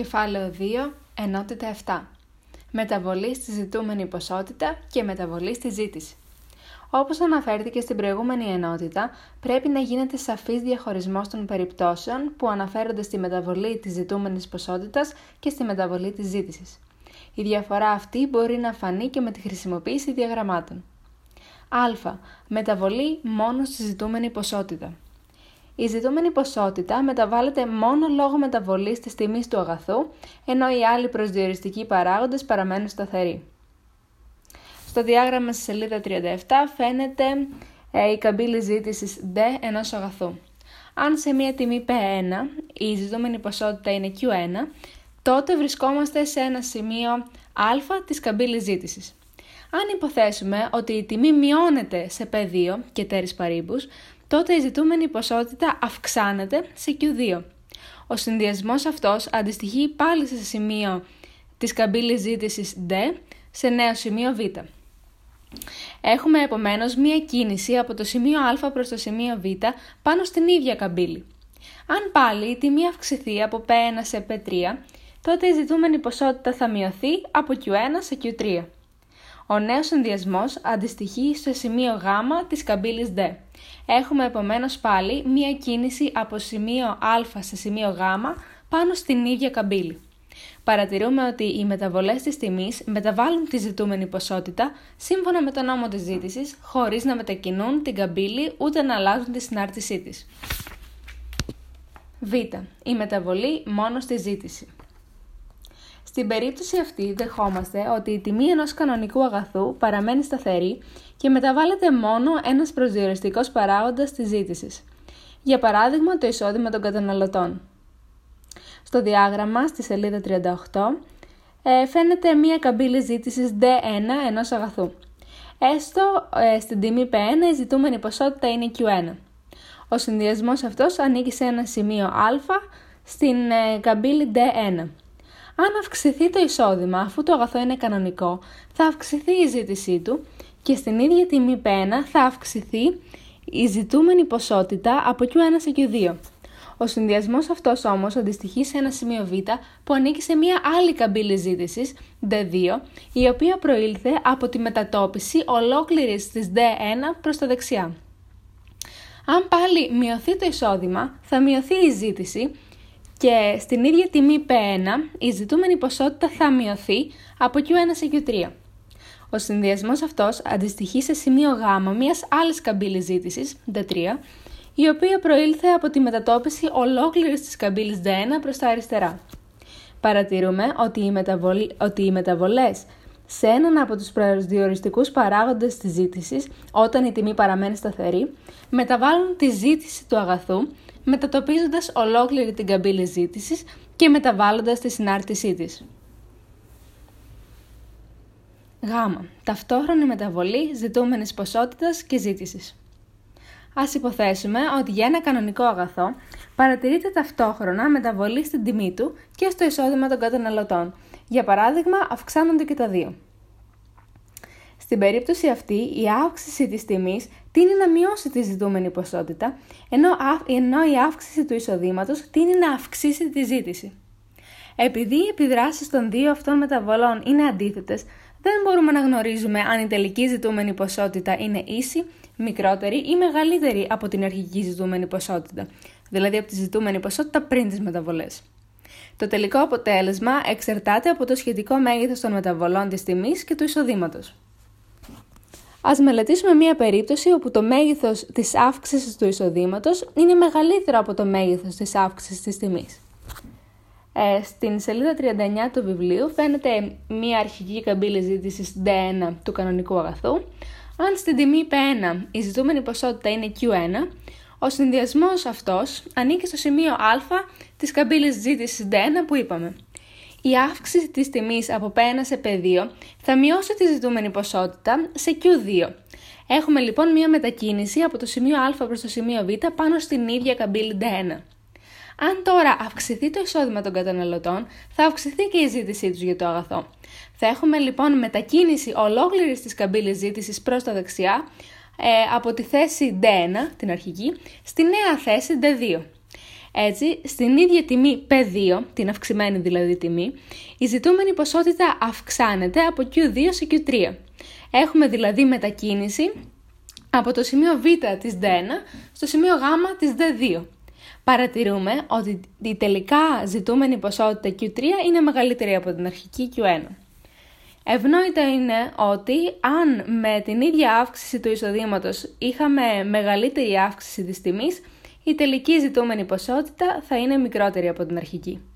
Κεφάλαιο 2, ενότητα 7. Μεταβολή στη ζητούμενη ποσότητα και μεταβολή στη ζήτηση. Όπως αναφέρθηκε στην προηγούμενη ενότητα, πρέπει να γίνεται σαφής διαχωρισμός των περιπτώσεων που αναφέρονται στη μεταβολή της ζητούμενης ποσότητας και στη μεταβολή της ζήτησης. Η διαφορά αυτή μπορεί να φανεί και με τη χρησιμοποίηση διαγραμμάτων. Α. Μεταβολή μόνο στη ζητούμενη ποσότητα. Η ζητούμενη ποσότητα μεταβάλλεται μόνο λόγω μεταβολής της τιμής του αγαθού, ενώ οι άλλοι προσδιοριστικοί παράγοντες παραμένουν σταθεροί. Στο διάγραμμα στη σελίδα 37 φαίνεται ε, η καμπύλη ζήτησης D ενός αγαθού. Αν σε μια τιμή P1 η ζητούμενη ποσότητα είναι Q1, τότε βρισκόμαστε σε ένα σημείο α της καμπύλης ζήτησης. Αν υποθέσουμε ότι η τιμή μειώνεται σε P2 και τέρις παρήμπους, τότε η ζητούμενη ποσότητα αυξάνεται σε Q2. Ο συνδυασμός αυτός αντιστοιχεί πάλι σε σημείο της καμπύλης ζήτησης D σε νέο σημείο Β. Έχουμε επομένως μία κίνηση από το σημείο Α προς το σημείο Β πάνω στην ίδια καμπύλη. Αν πάλι η τιμή αυξηθεί από P1 σε P3, τότε η ζητούμενη ποσότητα θα μειωθεί από Q1 σε Q3. Ο νέος συνδυασμός αντιστοιχεί στο σημείο Γ της καμπύλης D. Έχουμε επομένως πάλι μία κίνηση από σημείο Α σε σημείο Γ πάνω στην ίδια καμπύλη. Παρατηρούμε ότι οι μεταβολές της τιμής μεταβάλλουν τη ζητούμενη ποσότητα σύμφωνα με τον νόμο της ζήτησης, χωρίς να μετακινούν την καμπύλη ούτε να αλλάζουν τη συνάρτησή της. Β. Η μεταβολή μόνο στη ζήτηση. Στην περίπτωση αυτή δεχόμαστε ότι η τιμή ενός κανονικού αγαθού παραμένει σταθερή και μεταβάλλεται μόνο ένας προσδιοριστικός παράγοντας της ζήτησης. Για παράδειγμα, το εισόδημα των καταναλωτών. Στο διάγραμμα, στη σελίδα 38, ε, φαίνεται μία καμπύλη ζήτησης D1 ενός αγαθού. Έστω ε, στην τιμή P1 η ζητούμενη ποσότητα είναι Q1. Ο συνδυασμός αυτός ανήκει σε ένα σημείο α στην ε, καμπύλη D1. Αν αυξηθεί το εισόδημα αφού το αγαθό είναι κανονικό, θα αυξηθεί η ζήτησή του και στην ίδια τιμή πένα θα αυξηθεί η ζητούμενη ποσότητα από Q1 σε Q2. Ο συνδυασμός αυτός όμως αντιστοιχεί σε ένα σημείο Β που ανήκει σε μια άλλη καμπύλη ζήτησης, D2, η οποία προήλθε από τη μετατόπιση ολόκληρης της D1 προς τα δεξιά. Αν πάλι μειωθεί το εισόδημα, θα μειωθεί η ζήτηση και στην ίδια τιμή P1 η ζητούμενη ποσότητα θα μειωθεί από Q1 σε Q3. Ο συνδυασμός αυτός αντιστοιχεί σε σημείο Γ μιας άλλης καμπύλης ζήτησης, D3, η οποία προήλθε από τη μετατόπιση ολόκληρης της καμπύλης D1 προς τα αριστερά. Παρατηρούμε ότι οι, μεταβολ... ότι οι μεταβολές σε έναν από τους προσδιοριστικούς παράγοντες της ζήτησης, όταν η τιμή παραμένει σταθερή, μεταβάλλουν τη ζήτηση του αγαθού μετατοπίζοντας ολόκληρη την καμπύλη ζήτησης και μεταβάλλοντας τη συνάρτησή της. Γ. Ταυτόχρονη μεταβολή ζητούμενης ποσότητας και ζήτησης. Ας υποθέσουμε ότι για ένα κανονικό αγαθό παρατηρείται ταυτόχρονα μεταβολή στην τιμή του και στο εισόδημα των καταναλωτών. Για παράδειγμα, αυξάνονται και τα δύο. Στην περίπτωση αυτή, η αύξηση της τιμής τίνει να μειώσει τη ζητούμενη ποσότητα, ενώ, ενώ η αύξηση του εισοδήματος τίνει να αυξήσει τη ζήτηση. Επειδή οι επιδράσεις των δύο αυτών μεταβολών είναι αντίθετες, δεν μπορούμε να γνωρίζουμε αν η τελική ζητούμενη ποσότητα είναι ίση, μικρότερη ή μεγαλύτερη από την αρχική ζητούμενη ποσότητα, δηλαδή από τη ζητούμενη ποσότητα πριν τις μεταβολές. Το τελικό αποτέλεσμα εξαρτάται από το σχετικό μέγεθος των μεταβολών της τιμής και του εισοδήματος. Ας μελετήσουμε μία περίπτωση όπου το μέγεθος της αύξησης του εισοδήματος είναι μεγαλύτερο από το μέγεθος της αύξησης της τιμής. Ε, στην σελίδα 39 του βιβλίου φαίνεται μία αρχική καμπύλη ζήτησης D1 του κανονικού αγαθού. Αν στην τιμή P1 η ζητούμενη ποσότητα είναι Q1, ο συνδυασμός αυτός ανήκει στο σημείο α της καμπύλης ζήτησης D1 που είπαμε. Η αύξηση της τιμής από P1 σε P2 θα μειώσει τη ζητούμενη ποσότητα σε Q2. Έχουμε λοιπόν μία μετακίνηση από το σημείο α προς το σημείο β πάνω στην ίδια καμπύλη D1. Αν τώρα αυξηθεί το εισόδημα των καταναλωτών, θα αυξηθεί και η ζήτησή τους για το αγαθό. Θα έχουμε λοιπόν μετακίνηση ολόκληρης της καμπύλης ζήτησης προς τα δεξιά, ε, από τη θέση D1, την αρχική, στη νέα θέση D2. Έτσι, στην ίδια τιμή P2, την αυξημένη δηλαδή τιμή, η ζητούμενη ποσότητα αυξάνεται από Q2 σε Q3. Έχουμε δηλαδή μετακίνηση από το σημείο Β της D1 στο σημείο Γ της D2. Παρατηρούμε ότι η τελικά ζητούμενη ποσότητα Q3 είναι μεγαλύτερη από την αρχική Q1. Ευνόητα είναι ότι αν με την ίδια αύξηση του εισοδήματος είχαμε μεγαλύτερη αύξηση της τιμής, η τελική ζητούμενη ποσότητα θα είναι μικρότερη από την αρχική.